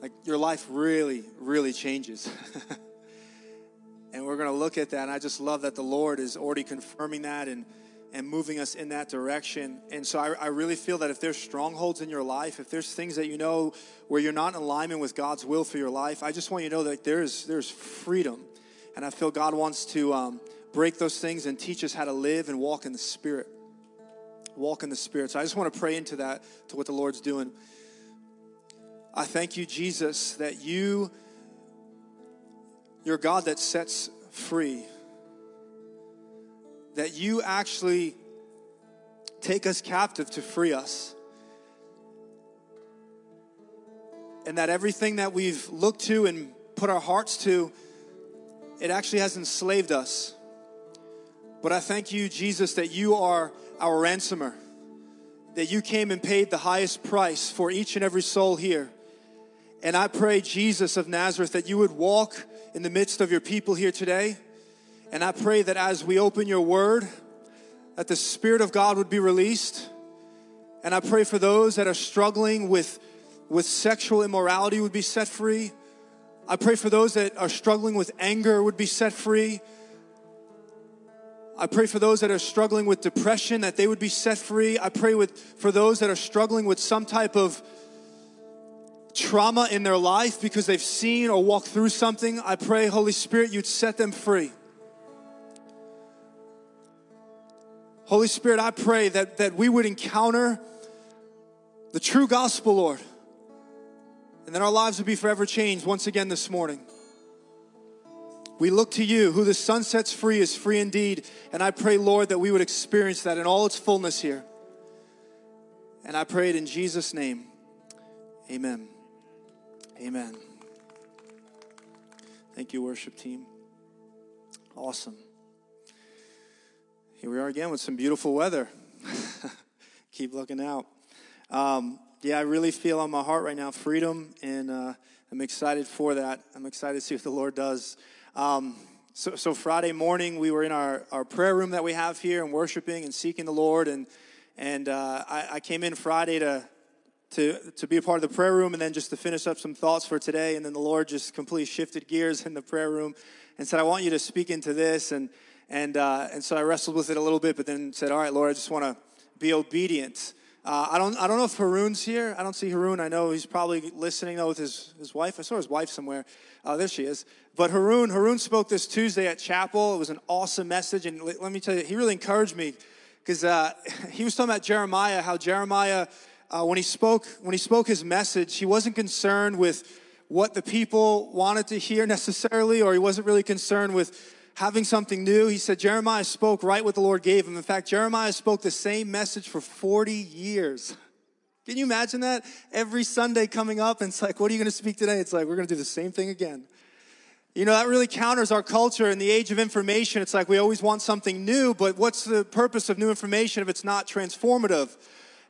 Like your life really, really changes. and we're going to look at that. And I just love that the Lord is already confirming that and, and moving us in that direction. And so I, I really feel that if there's strongholds in your life, if there's things that you know where you're not in alignment with God's will for your life, I just want you to know that there's, there's freedom. And I feel God wants to um, break those things and teach us how to live and walk in the Spirit walk in the Spirit. So I just want to pray into that, to what the Lord's doing. I thank you, Jesus, that you, you're God that sets free, that you actually take us captive to free us. And that everything that we've looked to and put our hearts to, it actually has enslaved us. But I thank you, Jesus, that you are our ransomer, that you came and paid the highest price for each and every soul here. And I pray, Jesus of Nazareth, that you would walk in the midst of your people here today. And I pray that as we open your word, that the Spirit of God would be released. And I pray for those that are struggling with, with sexual immorality would be set free. I pray for those that are struggling with anger would be set free. I pray for those that are struggling with depression that they would be set free. I pray with for those that are struggling with some type of trauma in their life because they've seen or walked through something. I pray, Holy Spirit, you'd set them free. Holy Spirit, I pray that, that we would encounter the true gospel, Lord, and that our lives would be forever changed once again this morning. We look to you. Who the Son sets free is free indeed. And I pray, Lord, that we would experience that in all its fullness here. And I pray it in Jesus' name. Amen. Amen. Thank you, worship team. Awesome. Here we are again with some beautiful weather. Keep looking out. Um, yeah, I really feel on my heart right now freedom, and uh, I'm excited for that. I'm excited to see what the Lord does um, so, so, Friday morning, we were in our, our prayer room that we have here and worshiping and seeking the Lord. And, and uh, I, I, came in Friday to, to, to be a part of the prayer room and then just to finish up some thoughts for today. And then the Lord just completely shifted gears in the prayer room and said, I want you to speak into this. And, and, uh, and so I wrestled with it a little bit, but then said, All right, Lord, I just want to be obedient. Uh, I don't. I don't know if Haroon's here. I don't see Haroon. I know he's probably listening though with his, his wife. I saw his wife somewhere. Uh, there she is. But Haroon, Haroon spoke this Tuesday at chapel. It was an awesome message, and let me tell you, he really encouraged me because uh, he was talking about Jeremiah. How Jeremiah, uh, when he spoke, when he spoke his message, he wasn't concerned with what the people wanted to hear necessarily, or he wasn't really concerned with having something new. He said Jeremiah spoke right what the Lord gave him. In fact, Jeremiah spoke the same message for 40 years. Can you imagine that? Every Sunday coming up, and it's like, what are you going to speak today? It's like, we're going to do the same thing again. You know, that really counters our culture in the age of information. It's like we always want something new, but what's the purpose of new information if it's not transformative?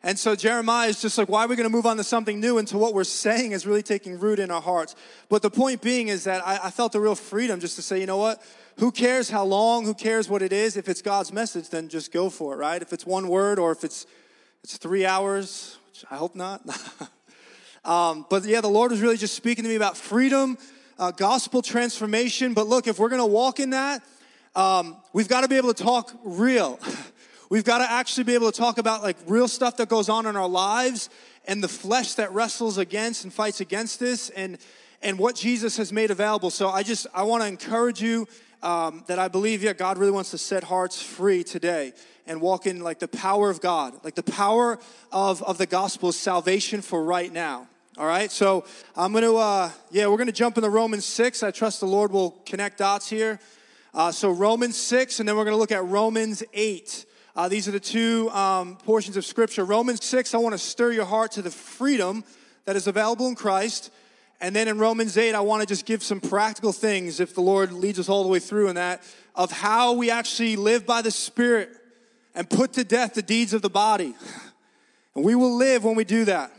And so Jeremiah is just like, why are we going to move on to something new until what we're saying is really taking root in our hearts? But the point being is that I, I felt a real freedom just to say, you know what? Who cares how long? Who cares what it is? If it's God's message, then just go for it, right? If it's one word or if it's it's three hours, which I hope not. um, but yeah, the Lord was really just speaking to me about freedom, uh, gospel transformation. But look, if we're going to walk in that, um, we've got to be able to talk real. We've got to actually be able to talk about like real stuff that goes on in our lives and the flesh that wrestles against and fights against this and and what Jesus has made available. So I just I want to encourage you um, that I believe, yeah, God really wants to set hearts free today and walk in like the power of God, like the power of, of the gospel salvation for right now. All right, so I'm to, uh, yeah, we're to jump into Romans 6. I trust the Lord will connect dots here. Uh, so Romans 6, and then we're to look at Romans 8. Uh, these are the two um, portions of Scripture. Romans 6, I want to stir your heart to the freedom that is available in Christ. And then in Romans 8, I want to just give some practical things, if the Lord leads us all the way through in that, of how we actually live by the Spirit and put to death the deeds of the body. And we will live when we do that.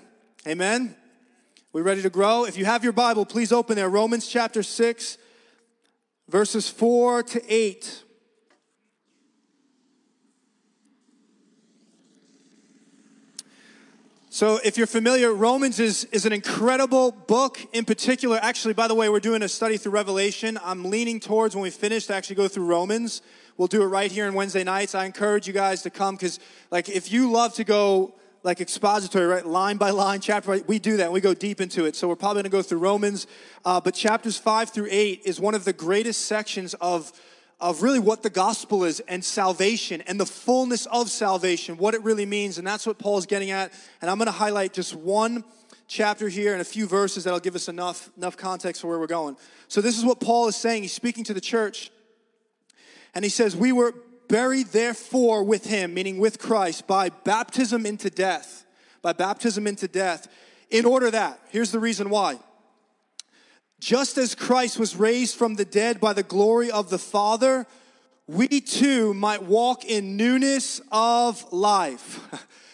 Amen? We ready to grow? If you have your Bible, please open there. Romans chapter 6, verses 4 to 8. So, if you're familiar, Romans is, is an incredible book in particular. Actually, by the way, we're doing a study through Revelation. I'm leaning towards when we finish to actually go through Romans. We'll do it right here on Wednesday nights. I encourage you guys to come because, like, if you love to go like expository, right, line by line, chapter by, we do that. We go deep into it. So we're probably going to go through Romans, uh, but chapters five through eight is one of the greatest sections of of really what the gospel is and salvation and the fullness of salvation, what it really means. And that's what Paul's getting at. And I'm going to highlight just one chapter here and a few verses that'll give us enough, enough context for where we're going. So, this is what Paul is saying. He's speaking to the church. And he says, We were buried, therefore, with him, meaning with Christ, by baptism into death. By baptism into death. In order that, here's the reason why just as Christ was raised from the dead by the glory of the Father, we too might walk in newness of life.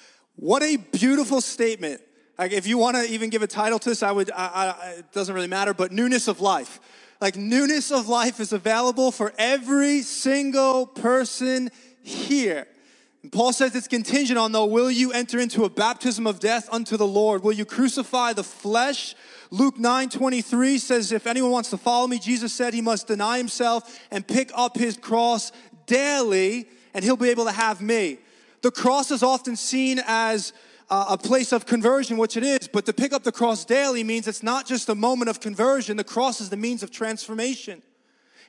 what a beautiful statement. Like if you want to even give a title to this, I would, I, I, it doesn't really matter, but newness of life. Like newness of life is available for every single person here. And Paul says it's contingent on though, will you enter into a baptism of death unto the Lord? Will you crucify the flesh Luke 9 23 says, If anyone wants to follow me, Jesus said he must deny himself and pick up his cross daily, and he'll be able to have me. The cross is often seen as uh, a place of conversion, which it is, but to pick up the cross daily means it's not just a moment of conversion, the cross is the means of transformation.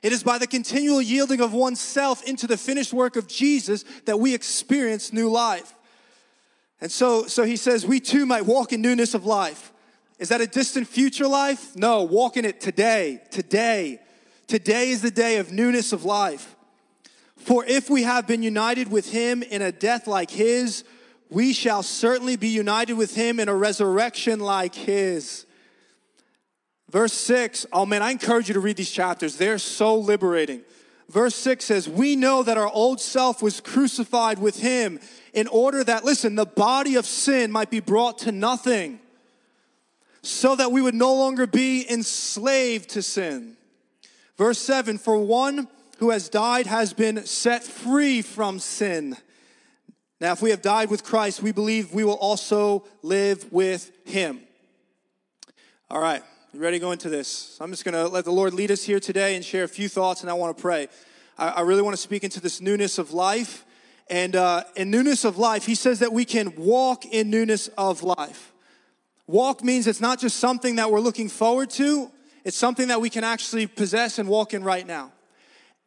It is by the continual yielding of oneself into the finished work of Jesus that we experience new life. And so, so he says, we too might walk in newness of life. Is that a distant future life? No, walk in it today. Today. Today is the day of newness of life. For if we have been united with him in a death like his, we shall certainly be united with him in a resurrection like his. Verse 6, oh man, I encourage you to read these chapters. They're so liberating. Verse 6 says, We know that our old self was crucified with him in order that, listen, the body of sin might be brought to nothing so that we would no longer be enslaved to sin. Verse 7 For one who has died has been set free from sin. Now, if we have died with Christ, we believe we will also live with him. All right, you ready to go into this? I'm just going to let the Lord lead us here today and share a few thoughts, and I want to pray. I, I really want to speak into this newness of life. And uh, in newness of life, he says that we can walk in newness of life. Walk means it's not just something that we're looking forward to, it's something that we can actually possess and walk in right now.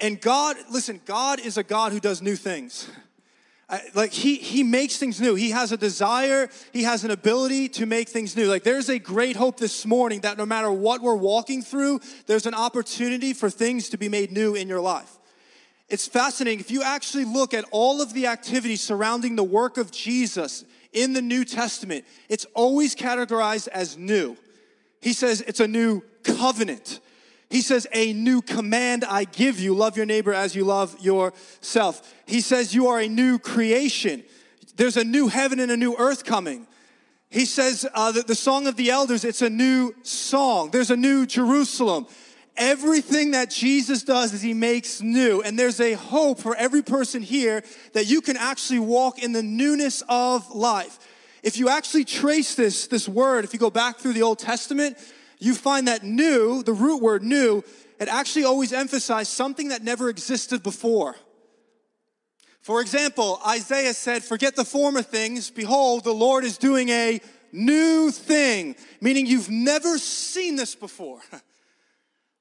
And God, listen, God is a God who does new things. like he he makes things new. He has a desire, he has an ability to make things new. Like there's a great hope this morning that no matter what we're walking through, there's an opportunity for things to be made new in your life. It's fascinating if you actually look at all of the activities surrounding the work of Jesus in the New Testament, it's always categorized as new. He says it's a new covenant. He says, A new command I give you love your neighbor as you love yourself. He says, You are a new creation. There's a new heaven and a new earth coming. He says, uh, the, the song of the elders, it's a new song. There's a new Jerusalem. Everything that Jesus does is he makes new. And there's a hope for every person here that you can actually walk in the newness of life. If you actually trace this, this word, if you go back through the Old Testament, you find that new, the root word new, it actually always emphasized something that never existed before. For example, Isaiah said, Forget the former things. Behold, the Lord is doing a new thing, meaning you've never seen this before.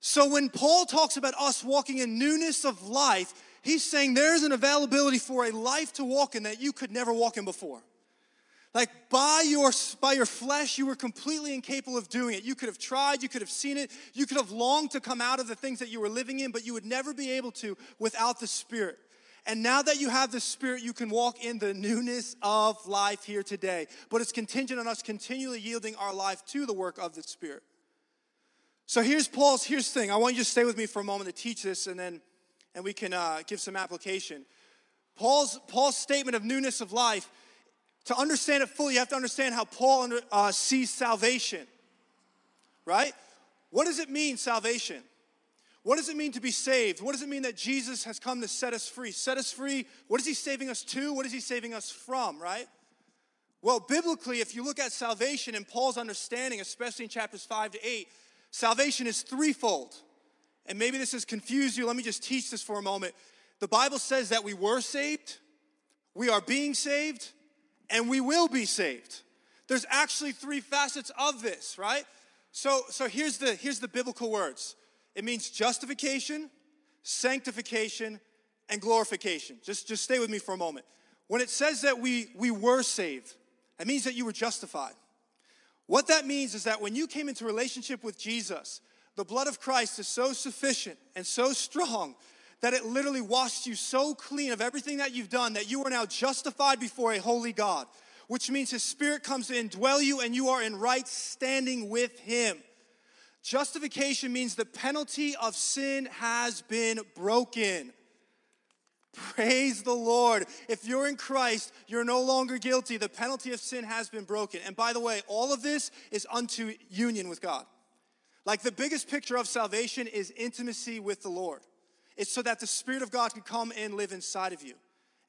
So when Paul talks about us walking in newness of life, he's saying there's an availability for a life to walk in that you could never walk in before. Like by your by your flesh, you were completely incapable of doing it. You could have tried, you could have seen it, you could have longed to come out of the things that you were living in, but you would never be able to without the Spirit. And now that you have the Spirit, you can walk in the newness of life here today. But it's contingent on us continually yielding our life to the work of the Spirit. So here's Paul's, here's the thing. I want you to stay with me for a moment to teach this and then and we can uh, give some application. Paul's, Paul's statement of newness of life, to understand it fully, you have to understand how Paul uh, sees salvation, right? What does it mean, salvation? What does it mean to be saved? What does it mean that Jesus has come to set us free? Set us free, what is he saving us to? What is he saving us from, right? Well, biblically, if you look at salvation in Paul's understanding, especially in chapters 5 to 8, salvation is threefold. And maybe this has confused you. Let me just teach this for a moment. The Bible says that we were saved, we are being saved, and we will be saved. There's actually three facets of this, right? So, so here's, the, here's the biblical words it means justification, sanctification, and glorification. Just, just stay with me for a moment. When it says that we, we were saved, that means that you were justified. What that means is that when you came into relationship with Jesus, the blood of Christ is so sufficient and so strong that it literally washed you so clean of everything that you've done that you are now justified before a holy God, which means His Spirit comes to indwell you and you are in right standing with Him. Justification means the penalty of sin has been broken. Praise the Lord. If you're in Christ, you're no longer guilty. The penalty of sin has been broken. And by the way, all of this is unto union with God. Like the biggest picture of salvation is intimacy with the Lord. It's so that the Spirit of God could come and live inside of you.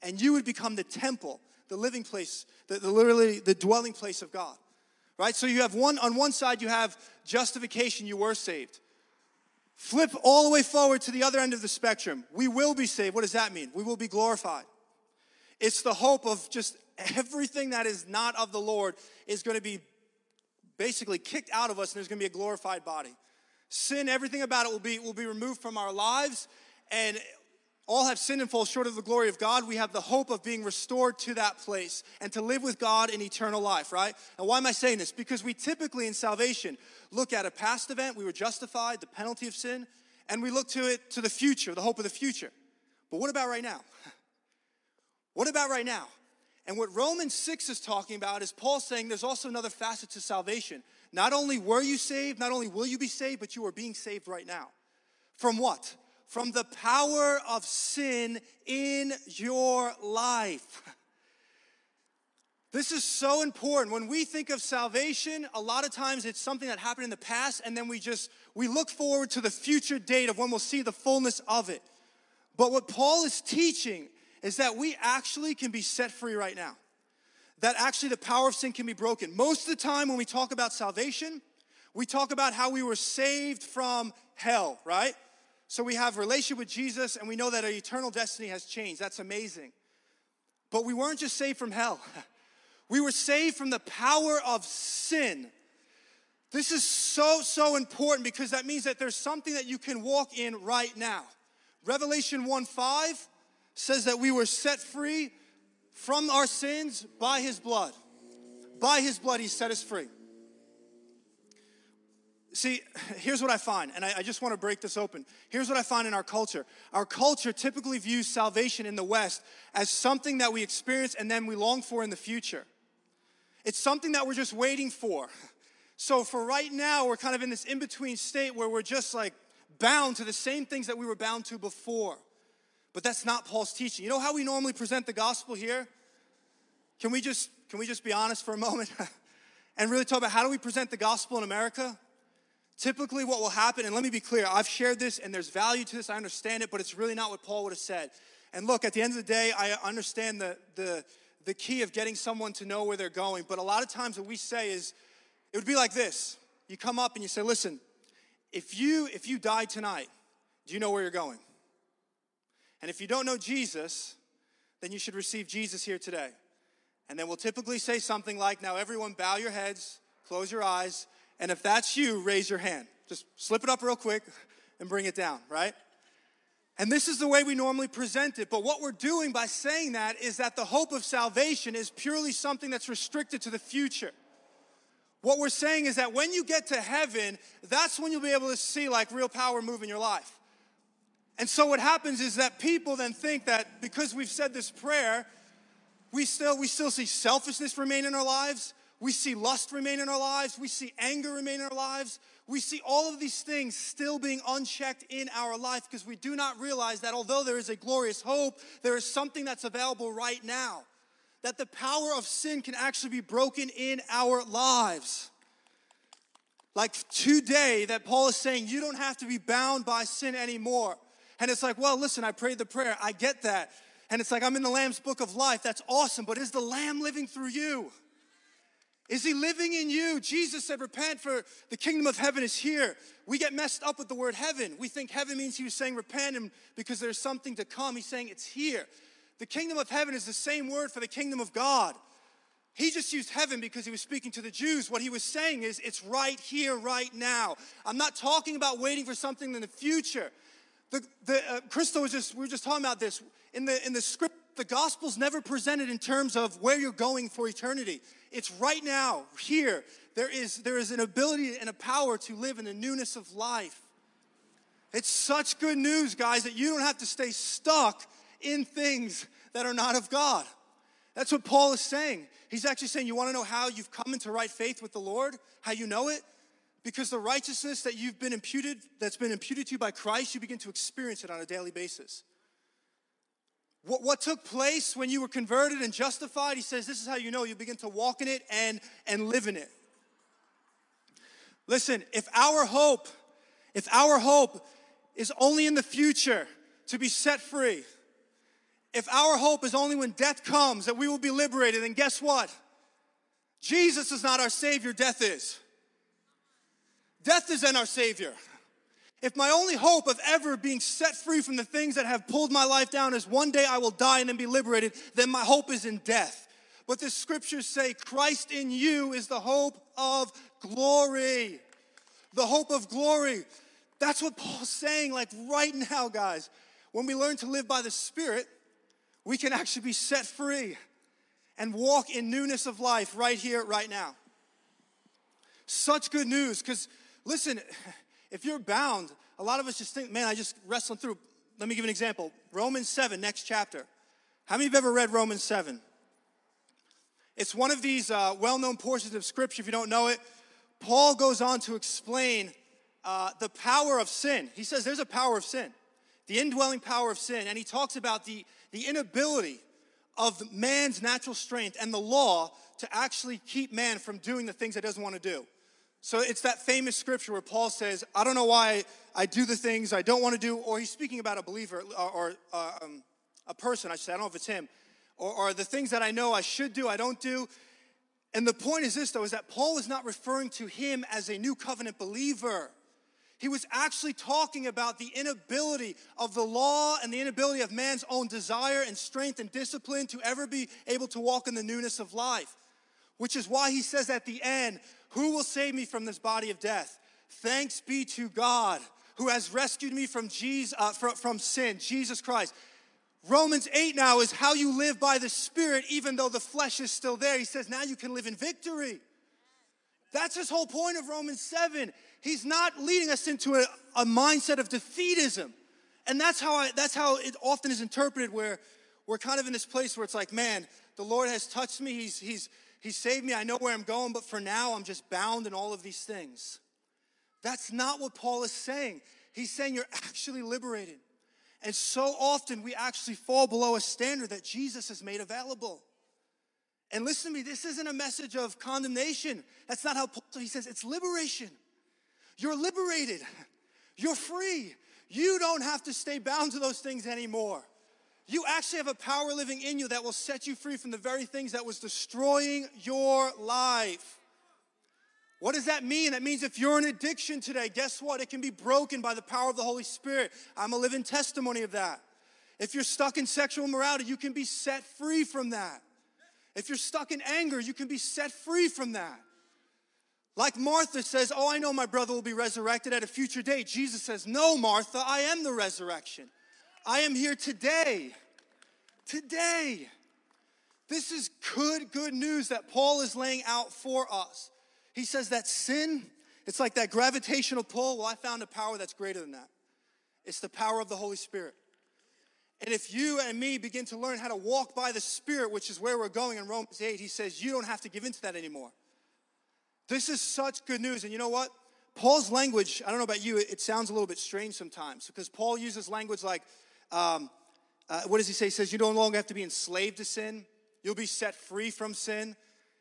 And you would become the temple, the living place, the, the literally the dwelling place of God. Right? So you have one on one side you have justification, you were saved. Flip all the way forward to the other end of the spectrum. We will be saved. What does that mean? We will be glorified. It's the hope of just everything that is not of the Lord is going to be basically kicked out of us and there's going to be a glorified body. Sin, everything about it will be, will be removed from our lives and all have sinned and fall short of the glory of God. We have the hope of being restored to that place and to live with God in eternal life, right? And why am I saying this? Because we typically in salvation look at a past event, we were justified, the penalty of sin, and we look to it to the future, the hope of the future. But what about right now? What about right now? And what Romans 6 is talking about is Paul saying there's also another facet to salvation. Not only were you saved, not only will you be saved, but you are being saved right now. From what? From the power of sin in your life. This is so important. When we think of salvation, a lot of times it's something that happened in the past and then we just we look forward to the future date of when we'll see the fullness of it. But what Paul is teaching is that we actually can be set free right now. That actually the power of sin can be broken. Most of the time when we talk about salvation, we talk about how we were saved from hell, right? So we have relationship with Jesus and we know that our eternal destiny has changed. That's amazing. But we weren't just saved from hell. We were saved from the power of sin. This is so, so important because that means that there's something that you can walk in right now. Revelation 1 5 says that we were set free from our sins by his blood. By his blood, he set us free. See, here's what I find, and I, I, just want to break this open. Here's what I find in our culture. Our culture typically views salvation in the West as something that we experience and then we long for in the future. It's something that we're just waiting for. So for right now, we're kind of in this in between state where we're just like bound to the same things that we were bound to before. But that's not Paul's teaching. You know how we normally present the gospel here? Can we just can we just be honest for a moment and really talk about how do we present the gospel in America? Typically, what will happen, and let me be clear, I've shared this and there's value to this, I understand it, but it's really not what Paul would have said. And look, at the end of the day, I understand the, the, the key of getting someone to know where they're going. But a lot of times what we say is, it would be like this. You come up and you say, listen, if you if you die tonight, do you know where you're going? And if you don't know Jesus, then you should receive Jesus here today. And then we'll typically say something like, now everyone bow your heads, close your eyes, and if that's you, raise your hand. Just slip it up real quick and bring it down, right? And this is the way we normally present it. But what we're doing by saying that is that the hope of salvation is purely something that's restricted to the future. What we're saying is that when you get to heaven, that's when you'll be able to see like real power move in your life. And so what happens is that people then think that because we've said this prayer, we still we still see selfishness remain in our lives. We see lust remain in our lives, we see anger remain in our lives, we see all of these things still being unchecked in our life because we do not realize that although there is a glorious hope, there is something that's available right now. That the power of sin can actually be broken in our lives. Like today, that Paul is saying, you don't have to be bound by sin anymore. And it's like, well, listen, I prayed the prayer, I get that. And it's like, I'm in the Lamb's book of life, that's awesome, but is the Lamb living through you? Is he living in you? Jesus said, Repent, for the kingdom of heaven is here. We get messed up with the word heaven. We think heaven means he was saying repent and because there's something to come. He's saying it's here. The kingdom of heaven is the same word for the kingdom of God. He just used heaven because he was speaking to the Jews. What he was saying is, it's right here, right now. I'm not talking about waiting for something in the future. The, the, uh, Crystal was just, we were just talking about this. In the, in the script, the gospel's never presented in terms of where you're going for eternity. It's right now, here. There is, there is an ability and a power to live in the newness of life. It's such good news, guys, that you don't have to stay stuck in things that are not of God. That's what Paul is saying. He's actually saying, You want to know how you've come into right faith with the Lord? How you know it? Because the righteousness that you've been imputed, that's been imputed to you by Christ, you begin to experience it on a daily basis. What, what took place when you were converted and justified, he says, this is how you know you begin to walk in it and, and live in it. Listen, if our hope, if our hope is only in the future to be set free, if our hope is only when death comes that we will be liberated, then guess what? Jesus is not our Savior, death is. Death is in our Savior. If my only hope of ever being set free from the things that have pulled my life down is one day I will die and then be liberated, then my hope is in death. But the scriptures say Christ in you is the hope of glory. The hope of glory. That's what Paul's saying, like right now, guys. When we learn to live by the Spirit, we can actually be set free and walk in newness of life right here, right now. Such good news, because listen, if you're bound, a lot of us just think, man, I just wrestling through. Let me give an example. Romans 7, next chapter. How many of you have ever read Romans 7? It's one of these uh, well known portions of Scripture. If you don't know it, Paul goes on to explain uh, the power of sin. He says there's a power of sin, the indwelling power of sin. And he talks about the, the inability of man's natural strength and the law to actually keep man from doing the things that doesn't want to do. So it's that famous scripture where Paul says, I don't know why I do the things I don't want to do, or he's speaking about a believer or, or uh, um, a person, I should say, I don't know if it's him, or, or the things that I know I should do, I don't do. And the point is this, though, is that Paul is not referring to him as a new covenant believer. He was actually talking about the inability of the law and the inability of man's own desire and strength and discipline to ever be able to walk in the newness of life. Which is why he says at the end, who will save me from this body of death? Thanks be to God who has rescued me from, Jesus, uh, from, from sin, Jesus Christ. Romans 8 now is how you live by the Spirit, even though the flesh is still there. He says now you can live in victory. That's his whole point of Romans 7. He's not leading us into a, a mindset of defeatism. And that's how, I, that's how it often is interpreted, where we're kind of in this place where it's like, man, the Lord has touched me. He's, he's, he saved me. I know where I'm going, but for now, I'm just bound in all of these things. That's not what Paul is saying. He's saying you're actually liberated. And so often we actually fall below a standard that Jesus has made available. And listen to me, this isn't a message of condemnation. That's not how Paul he says it's liberation. You're liberated. You're free. You don't have to stay bound to those things anymore. You actually have a power living in you that will set you free from the very things that was destroying your life. What does that mean? That means if you're in addiction today, guess what? It can be broken by the power of the Holy Spirit. I'm a living testimony of that. If you're stuck in sexual immorality, you can be set free from that. If you're stuck in anger, you can be set free from that. Like Martha says, Oh, I know my brother will be resurrected at a future date. Jesus says, No, Martha, I am the resurrection. I am here today. Today. This is good, good news that Paul is laying out for us. He says that sin, it's like that gravitational pull. Well, I found a power that's greater than that. It's the power of the Holy Spirit. And if you and me begin to learn how to walk by the Spirit, which is where we're going in Romans 8, he says, you don't have to give into that anymore. This is such good news. And you know what? Paul's language, I don't know about you, it, sounds a little bit strange sometimes because Paul uses language like, um, uh, what does he say? He says, You no longer have to be enslaved to sin, you'll be set free from sin.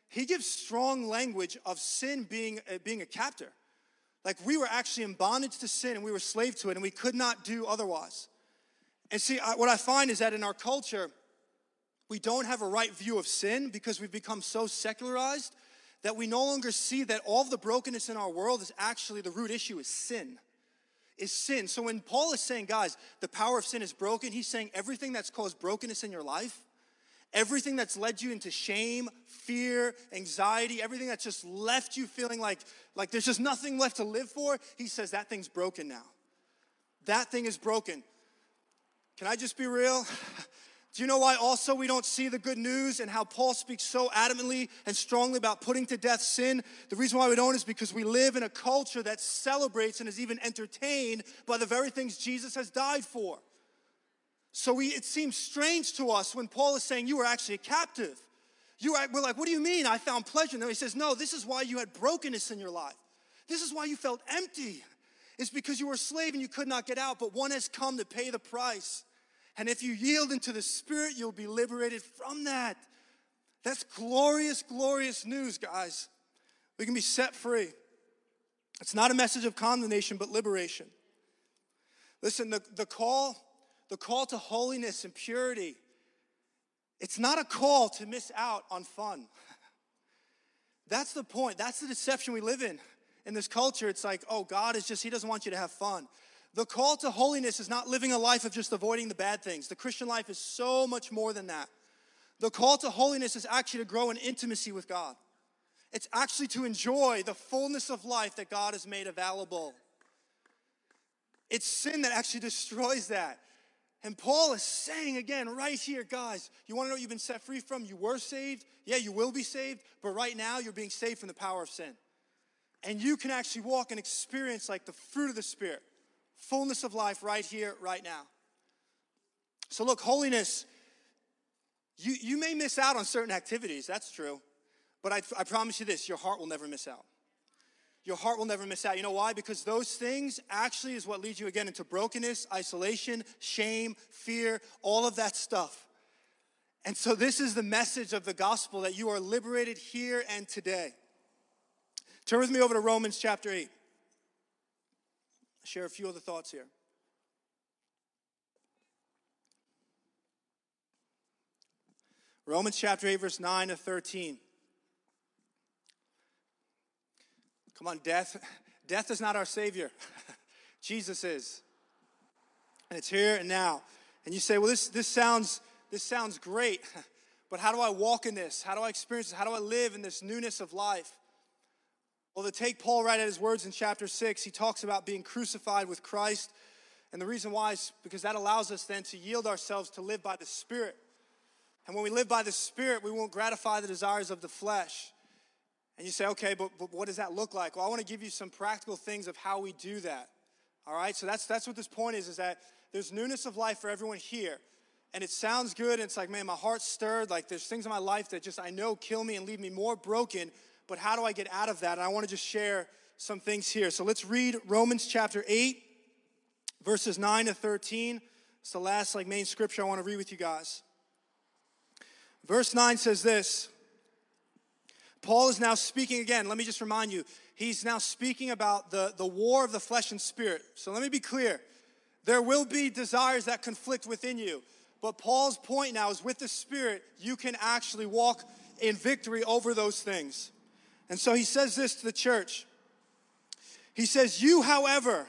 He gives strong language of sin being, uh, being a captor. Like we were actually in bondage to sin and we were slave to it and we could not do otherwise. And see, I, what I find is that in our culture, we don't have a right view of sin because we've become so secularized that we no longer see that all the brokenness in our world is actually the root issue is sin. Is sin. So when Paul is saying, guys, the power of sin is broken, he's saying everything that's caused brokenness in your life, everything that's led you into shame, fear, anxiety, everything that's just left you feeling like, like there's just nothing left to live for, he says that thing's broken now. That thing is broken. Can I just be real? Do you know why also we don't see the good news and how Paul speaks so adamantly and strongly about putting to death sin? The reason why we don't is because we live in a culture that celebrates and is even entertained by the very things Jesus has died for. So we, it seems strange to us when Paul is saying you were actually a captive. You are, we're like, what do you mean? I found pleasure. No, he says, no, this is why you had brokenness in your life. This is why you felt empty. It's because you were a slave and you could not get out, but one has come to pay the price. And if you yield into the Spirit, you'll be liberated from that. That's glorious, glorious news, guys. We can be set free. It's not a message of condemnation, but liberation. Listen, the, the call, the call to holiness and purity, it's not a call to miss out on fun. That's the point. That's the deception we live in. In this culture, it's like, oh, God is just, He doesn't want you to have fun. The call to holiness is not living a life of just avoiding the bad things. The Christian life is so much more than that. The call to holiness is actually to grow in intimacy with God. It's actually to enjoy the fullness of life that God has made available. It's sin that actually destroys that. And Paul is saying again, right here, guys, you want to know what you've been set free from? You were saved. Yeah, you will be saved. But right now, you're being saved from the power of sin. And you can actually walk and experience like the fruit of the Spirit fullness of life right here, right now. So, look, holiness, you, you may miss out on certain activities, that's true. But I, I promise you this your heart will never miss out. Your heart will never miss out. You know why? Because those things actually is what leads you again into brokenness, isolation, shame, fear, all of that stuff. And so, this is the message of the gospel that you are liberated here and today. Turn with me over to Romans chapter 8 share a few other thoughts here. Romans chapter 8, verse 9 to 13. Come on, death. Death is not our Savior. Jesus is. And it's here and now. And you say, well, this, this, sounds, this sounds great, but how do I walk in this? How do I experience this? How do I live in this newness of life? Well, to take Paul right at his words in chapter 6, he talks about being crucified with Christ. And the reason why is because that allows us then to yield ourselves to live by the Spirit. And when we live by the Spirit, we won't gratify the desires of the flesh. And you say, okay, but, but what does that look like? Well, I want to give you some practical things of how we do that. All right, so that's, that's what this point is, is that there's newness of life for everyone here. And it sounds good, and it's like, man, my heart's stirred. Like there's things in my life that just I know kill me and leave me more broken but how do I get out of that? And I want to just share some things here. So let's read Romans chapter 8, verses 9 to 13. It's the last like main scripture I want to read with you guys. Verse 9 says this. Paul is now speaking again. Let me just remind you, he's now speaking about the, the war of the flesh and spirit. So let me be clear. There will be desires that conflict within you. But Paul's point now is with the Spirit, you can actually walk in victory over those things. And so he says this to the church. He says, You, however,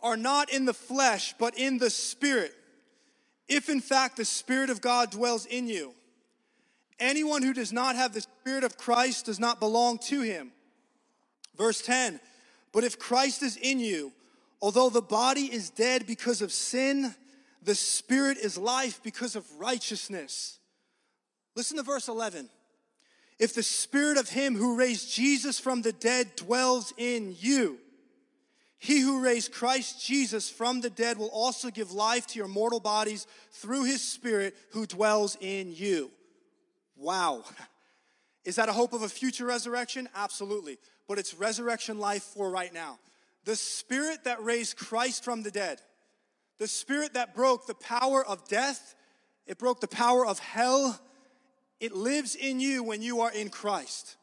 are not in the flesh, but in the Spirit, if in fact the Spirit of God dwells in you. Anyone who does not have the Spirit of Christ does not belong to him. Verse 10 But if Christ is in you, although the body is dead because of sin, the Spirit is life because of righteousness. Listen to verse 11. If the spirit of him who raised Jesus from the dead dwells in you, he who raised Christ Jesus from the dead will also give life to your mortal bodies through his spirit who dwells in you. Wow. Is that a hope of a future resurrection? Absolutely. but it's resurrection life for right now. The spirit that raised Christ from the dead, the spirit that broke the power of death, it broke the power of hell, it lives in you when you are in Christ.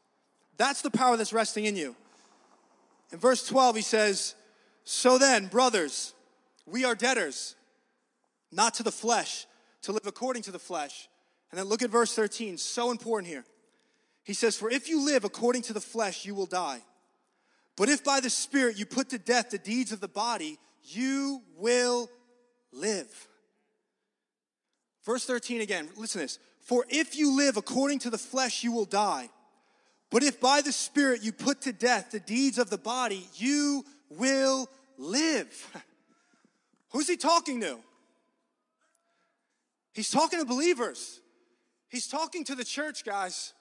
That's the power that's resting in you. In verse 12, he says, So then, brothers, we are debtors, not to the flesh, to live according to the flesh. And then look at verse 13, so important here. He says, For if you live according to the flesh, you will die. But if by the Spirit you put to death the deeds of the body, you will live. Verse 13 again, listen to this. For if you live according to the flesh, you will die. But if by the Spirit you put to death the deeds of the body, you will live. Who's he talking to? He's talking to believers. He's talking to the church, guys.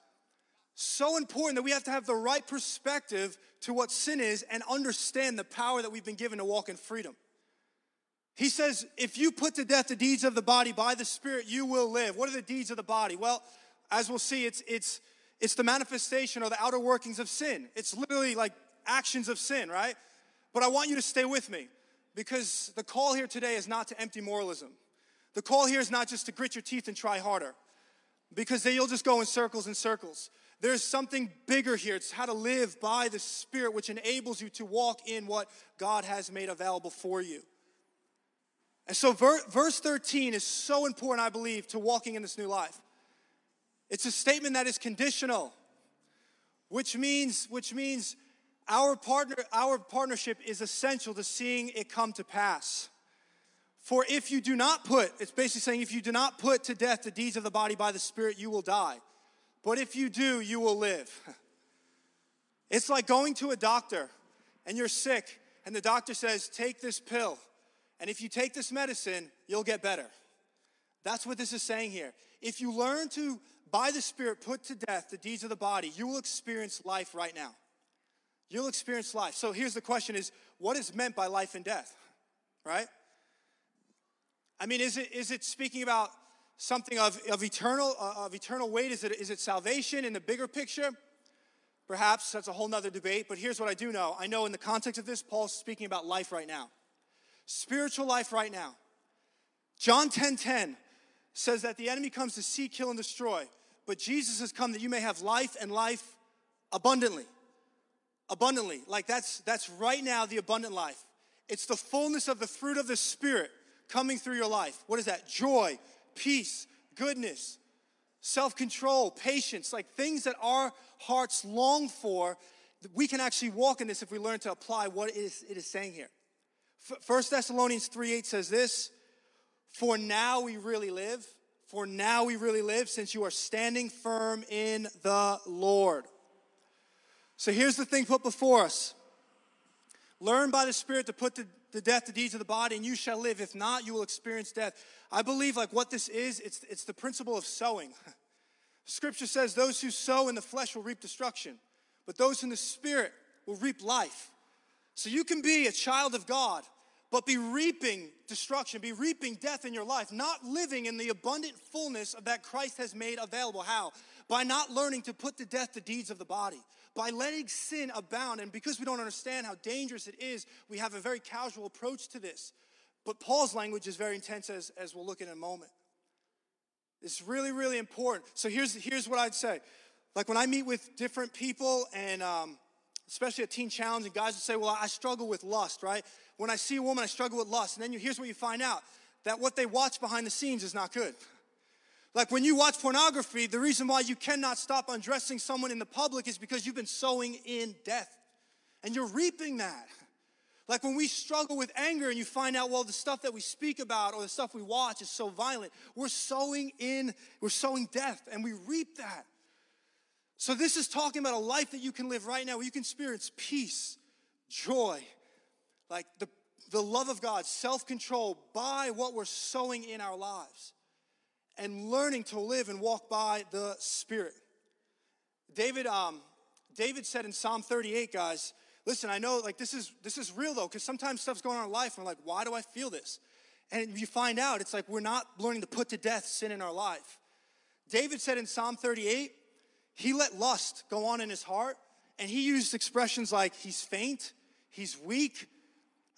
So important that we have to have the right perspective to what sin is and understand the power that we've been given to walk in freedom. He says, if you put to death the deeds of the body by the Spirit, you will live. What are the deeds of the body? Well, as we'll see, it's, it's, it's the manifestation or the outer workings of sin. It's literally like actions of sin, right? But I want you to stay with me because the call here today is not to empty moralism. The call here is not just to grit your teeth and try harder because then you'll just go in circles and circles. There's something bigger here. It's how to live by the Spirit, which enables you to walk in what God has made available for you. And so, verse 13 is so important, I believe, to walking in this new life. It's a statement that is conditional, which means, which means our, partner, our partnership is essential to seeing it come to pass. For if you do not put, it's basically saying, if you do not put to death the deeds of the body by the Spirit, you will die. But if you do, you will live. It's like going to a doctor and you're sick, and the doctor says, Take this pill. And if you take this medicine, you'll get better. That's what this is saying here. If you learn to, by the Spirit, put to death the deeds of the body, you will experience life right now. You'll experience life. So here's the question is what is meant by life and death? Right? I mean, is it, is it speaking about something of, of, eternal, uh, of eternal weight? Is it, is it salvation in the bigger picture? Perhaps that's a whole nother debate, but here's what I do know. I know in the context of this, Paul's speaking about life right now spiritual life right now. John 10 10 says that the enemy comes to seek, kill, and destroy, but Jesus has come that you may have life and life abundantly. Abundantly. Like that's that's right now the abundant life. It's the fullness of the fruit of the Spirit coming through your life. What is that? Joy, peace, goodness, self control, patience, like things that our hearts long for. We can actually walk in this if we learn to apply what it is, it is saying here. 1 Thessalonians 3 8 says this For now we really live, for now we really live, since you are standing firm in the Lord. So here's the thing put before us learn by the Spirit to put to death the deeds of the body, and you shall live. If not, you will experience death. I believe, like what this is, it's, it's the principle of sowing. Scripture says, Those who sow in the flesh will reap destruction, but those in the Spirit will reap life. So you can be a child of God but be reaping destruction, be reaping death in your life, not living in the abundant fullness of that Christ has made available. How? By not learning to put to death the deeds of the body, by letting sin abound. And because we don't understand how dangerous it is, we have a very casual approach to this. But Paul's language is very intense, as, as we'll look at in a moment. It's really, really important. So here's, here's what I'd say. Like when I meet with different people and um, especially a teen challenge, and guys will say, Well, I struggle with lust, right? When I see a woman, I struggle with lust. And then you, here's what you find out that what they watch behind the scenes is not good. Like when you watch pornography, the reason why you cannot stop undressing someone in the public is because you've been sowing in death. And you're reaping that. Like when we struggle with anger and you find out, well, the stuff that we speak about or the stuff we watch is so violent, we're sowing in, we're sowing death and we reap that. So this is talking about a life that you can live right now where you can experience peace, joy, like the, the love of God, self control by what we're sowing in our lives, and learning to live and walk by the Spirit. David, um, David said in Psalm 38, guys, listen, I know like this is this is real though, because sometimes stuff's going on in life, and we're like, why do I feel this? And you find out it's like we're not learning to put to death sin in our life. David said in Psalm 38, he let lust go on in his heart, and he used expressions like he's faint, he's weak,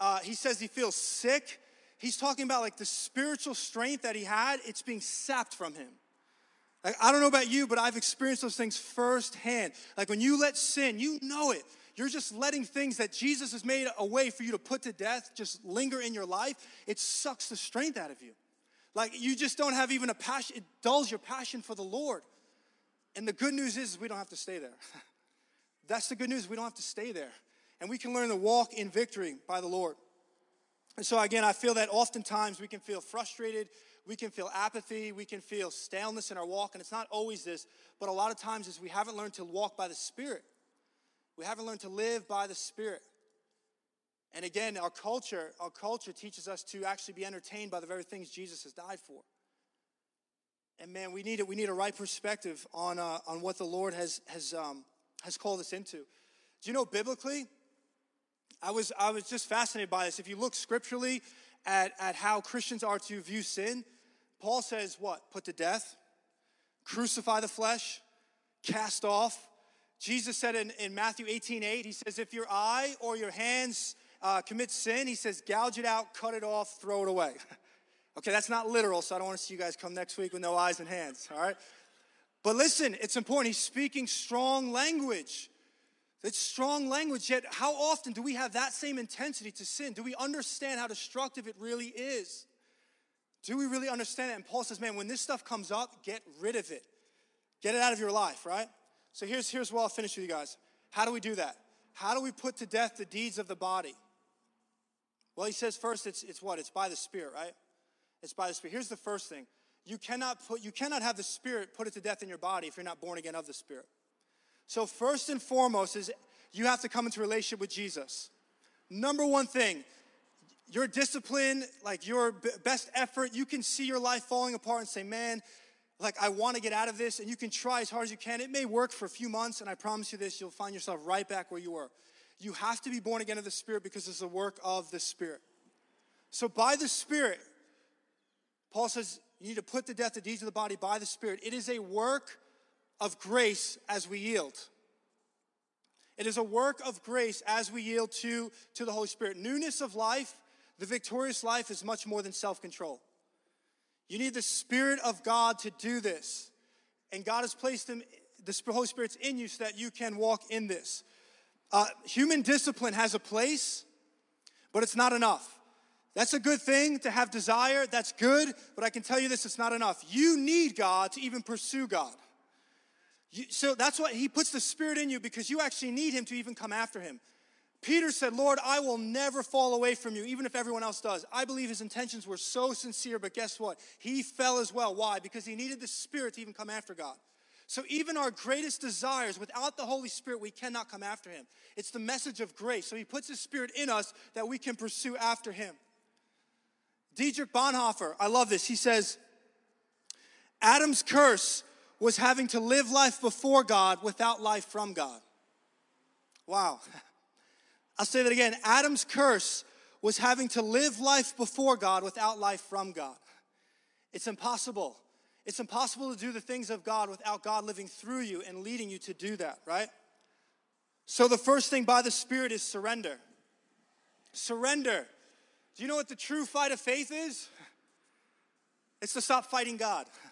uh, he says he feels sick. He's talking about like the spiritual strength that he had, it's being sapped from him. Like, I don't know about you, but I've experienced those things firsthand. Like when you let sin, you know it. You're just letting things that Jesus has made a way for you to put to death just linger in your life. It sucks the strength out of you. Like you just don't have even a passion, it dulls your passion for the Lord. And the good news is we don't have to stay there. That's the good news. We don't have to stay there. And we can learn to walk in victory by the Lord. And so, again, I feel that oftentimes we can feel frustrated, we can feel apathy, we can feel staleness in our walk. And it's not always this, but a lot of times is we haven't learned to walk by the Spirit. We haven't learned to live by the Spirit. And again, our culture, our culture teaches us to actually be entertained by the very things Jesus has died for. And man, we need it. We need a right perspective on uh, on what the Lord has has um, has called us into. Do you know biblically? I was I was just fascinated by this. If you look scripturally at at how Christians are to view sin, Paul says what? Put to death, crucify the flesh, cast off. Jesus said in, in Matthew 18, 8, he says, if your eye or your hands uh, commit sin, he says, gouge it out, cut it off, throw it away. okay, that's not literal, so I don't want to see you guys come next week with no eyes and hands, all right? But listen, it's important. He's speaking strong language. It's strong language, yet how often do we have that same intensity to sin? Do we understand how destructive it really is? Do we really understand it? And Paul says, man, when this stuff comes up, get rid of it. Get it out of your life, right? So here's, here's where I'll finish with you guys. How do we do that? How do we put to death the deeds of the body? Well, he says first it's, it's what? It's by the Spirit, right? It's by the Spirit. Here's the first thing. You cannot put you cannot have the Spirit put it to death in your body if you're not born again of the Spirit. So first and foremost is you have to come into relationship with Jesus. Number one thing, your discipline, like your best effort, you can see your life falling apart and say, man, like I want to get out of this, and you can try as hard as you can. It may work for a few months, and I promise you this, you'll find yourself right back where you were. You have to be born again of the Spirit because it's the work of the Spirit. So, by the Spirit, Paul says you need to put to death the deeds of the body by the Spirit. It is a work of grace as we yield. It is a work of grace as we yield to, to the Holy Spirit. Newness of life, the victorious life, is much more than self control. You need the Spirit of God to do this. And God has placed him, the Holy Spirit's in you so that you can walk in this. Uh, human discipline has a place, but it's not enough. That's a good thing to have desire, that's good, but I can tell you this it's not enough. You need God to even pursue God. You, so that's why He puts the Spirit in you because you actually need Him to even come after Him. Peter said, Lord, I will never fall away from you, even if everyone else does. I believe his intentions were so sincere, but guess what? He fell as well. Why? Because he needed the Spirit to even come after God. So even our greatest desires, without the Holy Spirit, we cannot come after him. It's the message of grace. So he puts his Spirit in us that we can pursue after him. Dietrich Bonhoeffer, I love this. He says, Adam's curse was having to live life before God without life from God. Wow. I'll say that again. Adam's curse was having to live life before God without life from God. It's impossible. It's impossible to do the things of God without God living through you and leading you to do that, right? So the first thing by the Spirit is surrender. Surrender. Do you know what the true fight of faith is? It's to stop fighting God.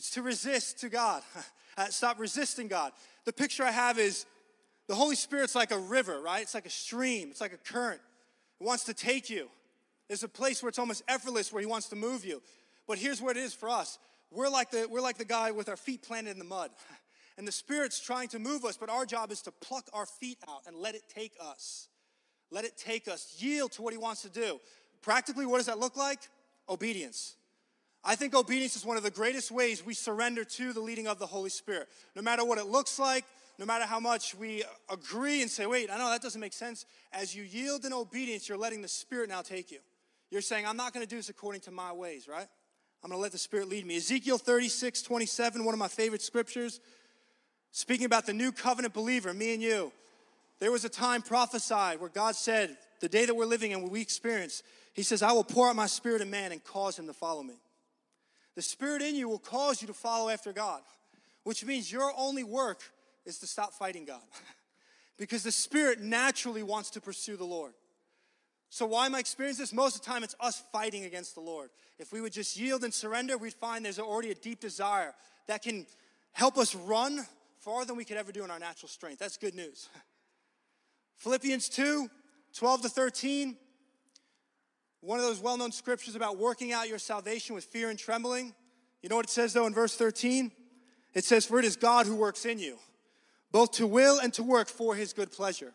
It's to resist to God. Uh, stop resisting God. The picture I have is the Holy Spirit's like a river, right? It's like a stream, it's like a current. It wants to take you. There's a place where it's almost effortless where He wants to move you. But here's what it is for us we're like the, we're like the guy with our feet planted in the mud. And the Spirit's trying to move us, but our job is to pluck our feet out and let it take us. Let it take us. Yield to what He wants to do. Practically, what does that look like? Obedience. I think obedience is one of the greatest ways we surrender to the leading of the Holy Spirit. No matter what it looks like, no matter how much we agree and say, wait, I know that doesn't make sense. As you yield in obedience, you're letting the Spirit now take you. You're saying, I'm not going to do this according to my ways, right? I'm going to let the Spirit lead me. Ezekiel 36, 27, one of my favorite scriptures, speaking about the new covenant believer, me and you. There was a time prophesied where God said, the day that we're living in, what we experience, He says, I will pour out my Spirit in man and cause him to follow me. The Spirit in you will cause you to follow after God, which means your only work is to stop fighting God. because the spirit naturally wants to pursue the Lord. So, why am I experiencing this? Most of the time, it's us fighting against the Lord. If we would just yield and surrender, we'd find there's already a deep desire that can help us run farther than we could ever do in our natural strength. That's good news. Philippians 2 12 to 13. One of those well known scriptures about working out your salvation with fear and trembling. You know what it says though in verse 13? It says, For it is God who works in you, both to will and to work for his good pleasure.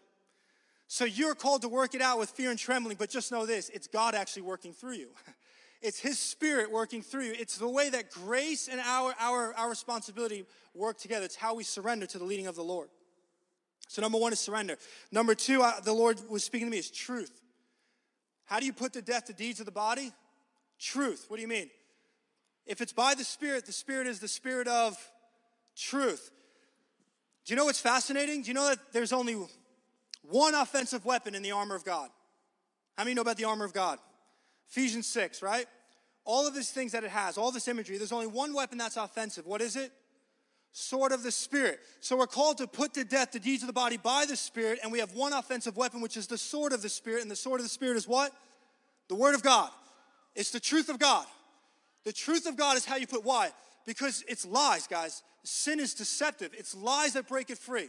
So you're called to work it out with fear and trembling, but just know this it's God actually working through you. It's His Spirit working through you. It's the way that grace and our, our, our responsibility work together. It's how we surrender to the leading of the Lord. So, number one is surrender. Number two, I, the Lord was speaking to me is truth. How do you put to death the deeds of the body? Truth. What do you mean? If it's by the Spirit, the Spirit is the Spirit of truth. Do you know what's fascinating? Do you know that there's only one offensive weapon in the armor of God? How many know about the armor of God? Ephesians 6, right? All of these things that it has, all this imagery, there's only one weapon that's offensive. What is it? Sword of the Spirit. So we're called to put to death the deeds of the body by the Spirit, and we have one offensive weapon, which is the sword of the Spirit. And the sword of the Spirit is what? The Word of God. It's the truth of God. The truth of God is how you put why? Because it's lies, guys. Sin is deceptive. It's lies that break it free.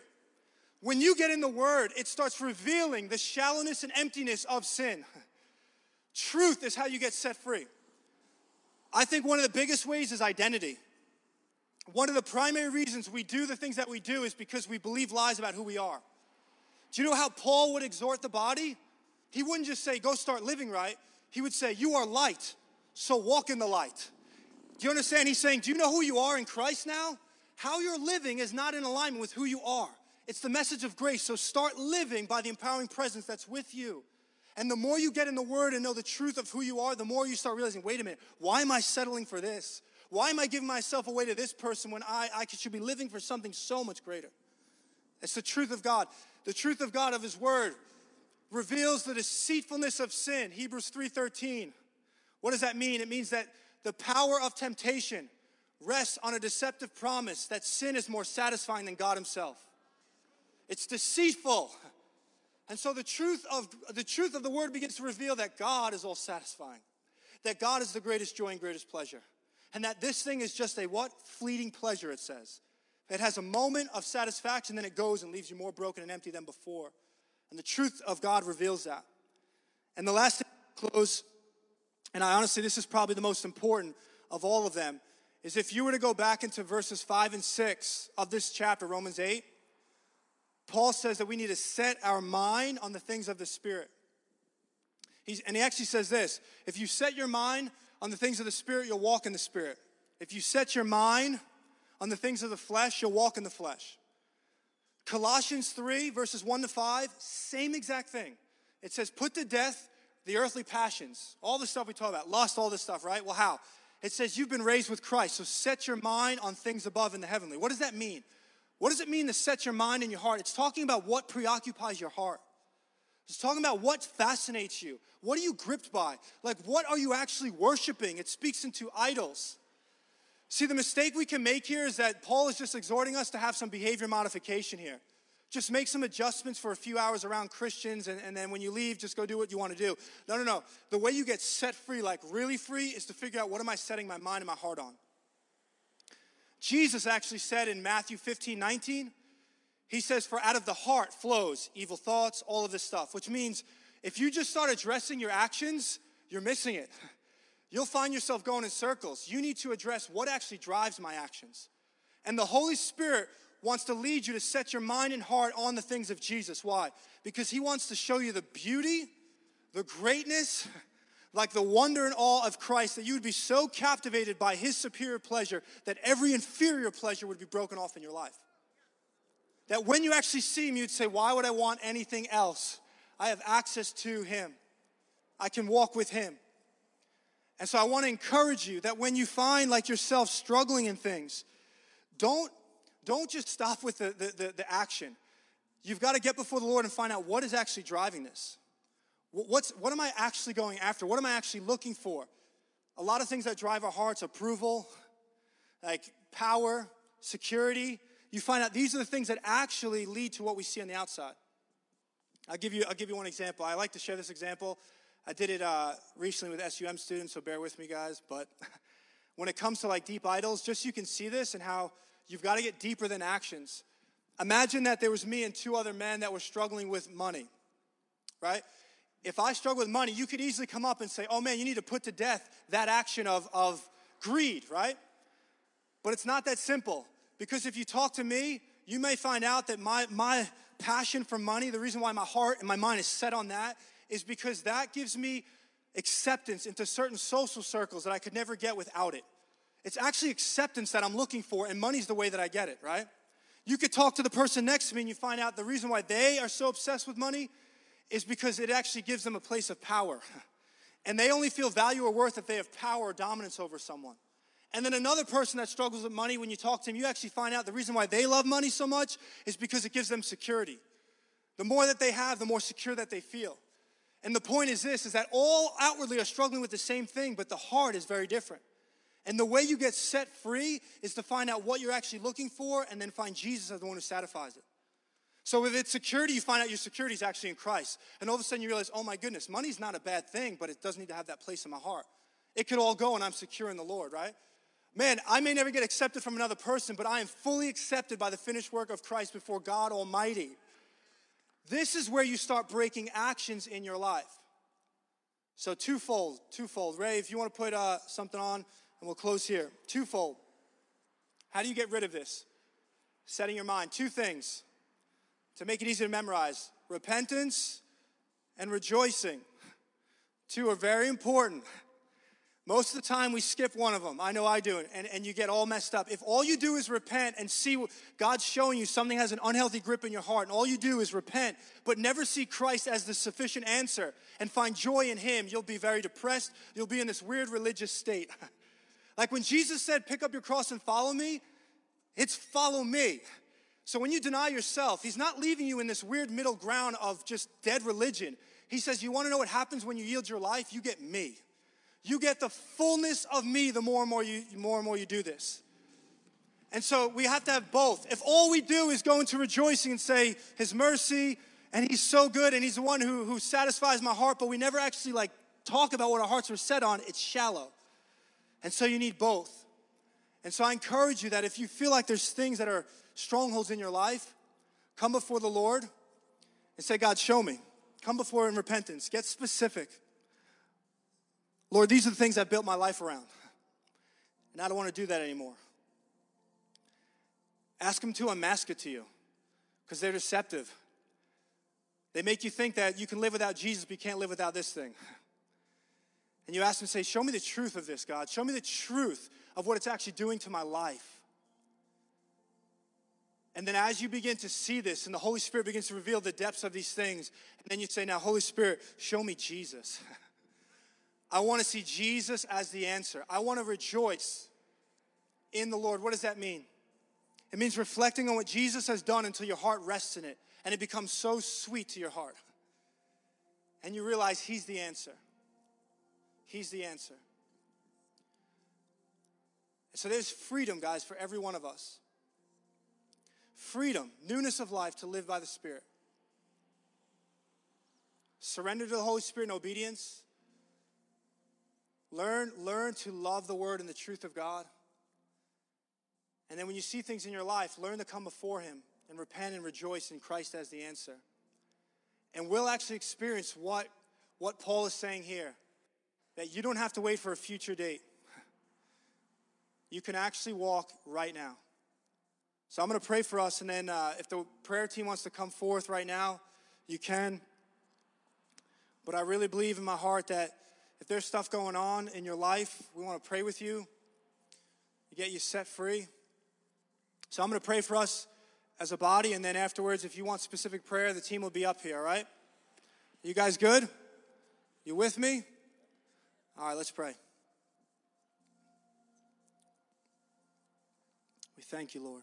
When you get in the Word, it starts revealing the shallowness and emptiness of sin. Truth is how you get set free. I think one of the biggest ways is identity. One of the primary reasons we do the things that we do is because we believe lies about who we are. Do you know how Paul would exhort the body? He wouldn't just say, go start living right. He would say, You are light, so walk in the light. Do you understand? He's saying, Do you know who you are in Christ now? How you're living is not in alignment with who you are. It's the message of grace. So start living by the empowering presence that's with you. And the more you get in the Word and know the truth of who you are, the more you start realizing wait a minute, why am I settling for this? Why am I giving myself away to this person when I, I should be living for something so much greater? It's the truth of God. The truth of God of His Word reveals the deceitfulness of sin. Hebrews 3:13. What does that mean? It means that the power of temptation rests on a deceptive promise that sin is more satisfying than God Himself. It's deceitful. And so the truth of the truth of the word begins to reveal that God is all satisfying. That God is the greatest joy and greatest pleasure. And that this thing is just a what? Fleeting pleasure, it says. It has a moment of satisfaction, then it goes and leaves you more broken and empty than before. And the truth of God reveals that. And the last thing to close, and I honestly, this is probably the most important of all of them, is if you were to go back into verses 5 and 6 of this chapter, Romans 8, Paul says that we need to set our mind on the things of the Spirit. He's, and he actually says this if you set your mind on the things of the Spirit, you'll walk in the Spirit. If you set your mind on the things of the flesh, you'll walk in the flesh. Colossians 3, verses 1 to 5, same exact thing. It says, Put to death the earthly passions, all the stuff we talk about, lust, all this stuff, right? Well, how? It says, You've been raised with Christ, so set your mind on things above in the heavenly. What does that mean? What does it mean to set your mind and your heart? It's talking about what preoccupies your heart. It's talking about what fascinates you. What are you gripped by? Like, what are you actually worshiping? It speaks into idols. See, the mistake we can make here is that Paul is just exhorting us to have some behavior modification here. Just make some adjustments for a few hours around Christians, and, and then when you leave, just go do what you want to do. No, no, no. The way you get set free, like really free, is to figure out what am I setting my mind and my heart on. Jesus actually said in Matthew 15, 19, he says, For out of the heart flows evil thoughts, all of this stuff, which means if you just start addressing your actions, you're missing it. You'll find yourself going in circles. You need to address what actually drives my actions. And the Holy Spirit wants to lead you to set your mind and heart on the things of Jesus. Why? Because He wants to show you the beauty, the greatness, like the wonder and awe of Christ, that you would be so captivated by his superior pleasure that every inferior pleasure would be broken off in your life. That when you actually see him, you'd say, Why would I want anything else? I have access to him, I can walk with him. And so I want to encourage you that when you find like yourself struggling in things, don't, don't just stop with the, the, the, the action. You've got to get before the Lord and find out what is actually driving this. What's, what am I actually going after? What am I actually looking for? A lot of things that drive our hearts approval, like power, security. You find out these are the things that actually lead to what we see on the outside. I'll give you, I'll give you one example. I like to share this example. I did it uh, recently with SUM students, so bear with me, guys. But when it comes to like deep idols, just you can see this and how you've got to get deeper than actions. Imagine that there was me and two other men that were struggling with money, right? If I struggle with money, you could easily come up and say, oh man, you need to put to death that action of, of greed, right? But it's not that simple. Because if you talk to me, you may find out that my, my passion for money, the reason why my heart and my mind is set on that, is because that gives me acceptance into certain social circles that I could never get without it. It's actually acceptance that I'm looking for, and money's the way that I get it, right? You could talk to the person next to me and you find out the reason why they are so obsessed with money is because it actually gives them a place of power. And they only feel value or worth if they have power or dominance over someone. And then another person that struggles with money, when you talk to them, you actually find out the reason why they love money so much is because it gives them security. The more that they have, the more secure that they feel. And the point is this is that all outwardly are struggling with the same thing, but the heart is very different. And the way you get set free is to find out what you're actually looking for and then find Jesus as the one who satisfies it. So if it's security, you find out your security is actually in Christ. And all of a sudden you realize, oh my goodness, money's not a bad thing, but it does need to have that place in my heart. It could all go and I'm secure in the Lord, right? Man, I may never get accepted from another person, but I am fully accepted by the finished work of Christ before God Almighty. This is where you start breaking actions in your life. So, twofold, twofold. Ray, if you want to put uh, something on, and we'll close here. Twofold. How do you get rid of this? Setting your mind. Two things to make it easy to memorize repentance and rejoicing. Two are very important. Most of the time, we skip one of them. I know I do, and, and you get all messed up. If all you do is repent and see God's showing you something has an unhealthy grip in your heart, and all you do is repent, but never see Christ as the sufficient answer and find joy in Him, you'll be very depressed. You'll be in this weird religious state. Like when Jesus said, Pick up your cross and follow me, it's follow me. So when you deny yourself, He's not leaving you in this weird middle ground of just dead religion. He says, You want to know what happens when you yield your life? You get me. You get the fullness of me the more and more you, more and more you do this. And so we have to have both. If all we do is go into rejoicing and say, His mercy, and He's so good, and He's the one who, who satisfies my heart, but we never actually like talk about what our hearts are set on, it's shallow. And so you need both. And so I encourage you that if you feel like there's things that are strongholds in your life, come before the Lord and say, God, show me. Come before in repentance. Get specific. Lord, these are the things I've built my life around. And I don't want to do that anymore. Ask them to unmask it to you because they're deceptive. They make you think that you can live without Jesus, but you can't live without this thing. And you ask him, say, Show me the truth of this, God. Show me the truth of what it's actually doing to my life. And then as you begin to see this, and the Holy Spirit begins to reveal the depths of these things, and then you say, Now, Holy Spirit, show me Jesus. I want to see Jesus as the answer. I want to rejoice in the Lord. What does that mean? It means reflecting on what Jesus has done until your heart rests in it and it becomes so sweet to your heart. And you realize He's the answer. He's the answer. So there's freedom, guys, for every one of us. Freedom, newness of life to live by the Spirit. Surrender to the Holy Spirit in obedience. Learn, learn to love the Word and the truth of God. And then when you see things in your life, learn to come before Him and repent and rejoice in Christ as the answer. And we'll actually experience what, what Paul is saying here that you don't have to wait for a future date. You can actually walk right now. So I'm going to pray for us, and then uh, if the prayer team wants to come forth right now, you can. But I really believe in my heart that if there's stuff going on in your life, we want to pray with you, get you set free. So I'm going to pray for us as a body, and then afterwards, if you want specific prayer, the team will be up here, all right? You guys good? You with me? All right, let's pray. We thank you, Lord.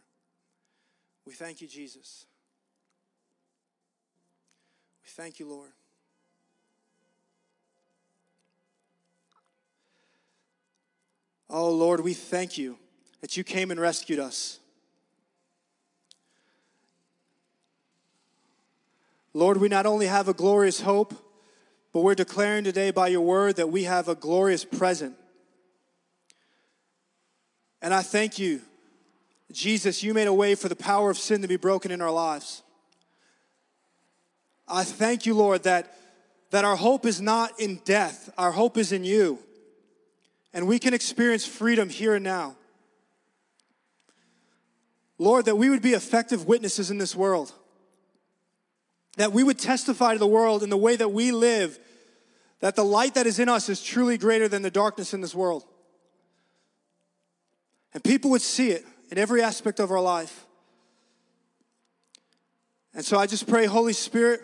We thank you, Jesus. We thank you, Lord. Oh, Lord, we thank you that you came and rescued us. Lord, we not only have a glorious hope, but we're declaring today by your word that we have a glorious present. And I thank you, Jesus, you made a way for the power of sin to be broken in our lives. I thank you, Lord, that, that our hope is not in death, our hope is in you. And we can experience freedom here and now. Lord, that we would be effective witnesses in this world. That we would testify to the world in the way that we live that the light that is in us is truly greater than the darkness in this world. And people would see it in every aspect of our life. And so I just pray, Holy Spirit,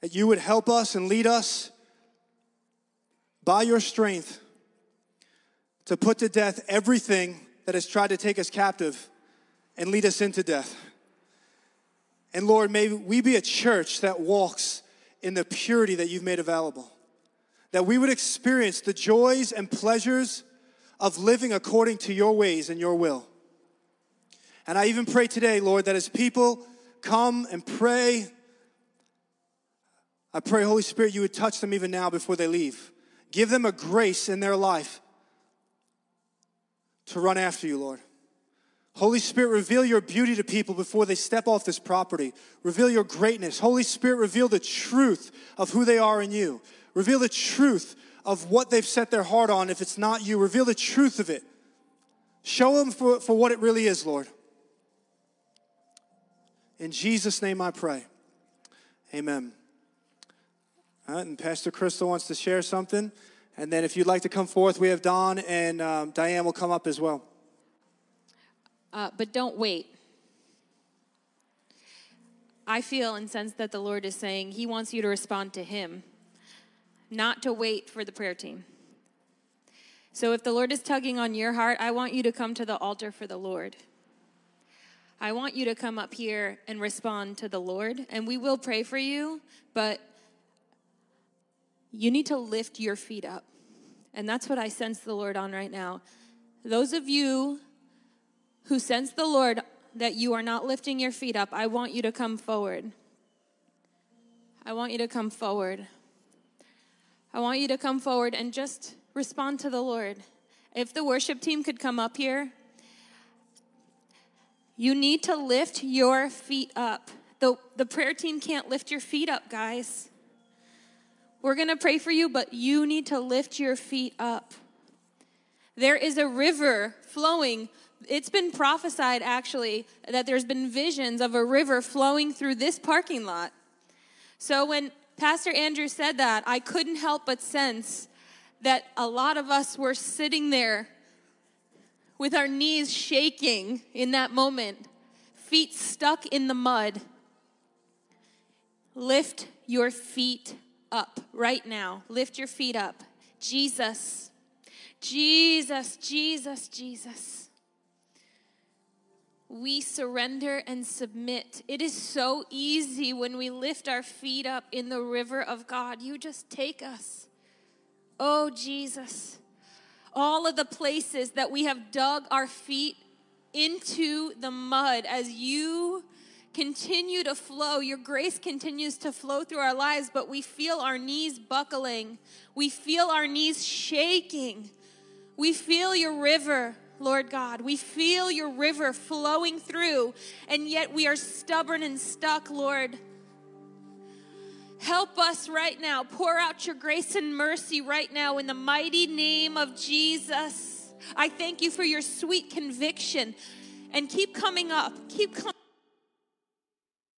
that you would help us and lead us by your strength to put to death everything that has tried to take us captive and lead us into death. And Lord, may we be a church that walks in the purity that you've made available. That we would experience the joys and pleasures of living according to your ways and your will. And I even pray today, Lord, that as people come and pray, I pray, Holy Spirit, you would touch them even now before they leave. Give them a grace in their life to run after you, Lord. Holy Spirit, reveal your beauty to people before they step off this property. Reveal your greatness. Holy Spirit, reveal the truth of who they are in you. Reveal the truth of what they've set their heart on if it's not you. Reveal the truth of it. Show them for, for what it really is, Lord. In Jesus' name I pray. Amen. And Pastor Crystal wants to share something. And then if you'd like to come forth, we have Don and um, Diane will come up as well. Uh, but don't wait. I feel and sense that the Lord is saying He wants you to respond to Him, not to wait for the prayer team. So if the Lord is tugging on your heart, I want you to come to the altar for the Lord. I want you to come up here and respond to the Lord, and we will pray for you, but you need to lift your feet up. And that's what I sense the Lord on right now. Those of you who sense the Lord that you are not lifting your feet up, I want you to come forward. I want you to come forward. I want you to come forward and just respond to the Lord. If the worship team could come up here, you need to lift your feet up. The, the prayer team can't lift your feet up, guys. We're going to pray for you, but you need to lift your feet up. There is a river flowing it's been prophesied actually that there's been visions of a river flowing through this parking lot. So when Pastor Andrew said that, I couldn't help but sense that a lot of us were sitting there with our knees shaking in that moment, feet stuck in the mud. Lift your feet up right now. Lift your feet up. Jesus, Jesus, Jesus, Jesus we surrender and submit. It is so easy when we lift our feet up in the river of God. You just take us. Oh, Jesus. All of the places that we have dug our feet into the mud as you continue to flow. Your grace continues to flow through our lives, but we feel our knees buckling. We feel our knees shaking. We feel your river Lord God. We feel your river flowing through, and yet we are stubborn and stuck, Lord. Help us right now. Pour out your grace and mercy right now in the mighty name of Jesus. I thank you for your sweet conviction. And keep coming up. Keep coming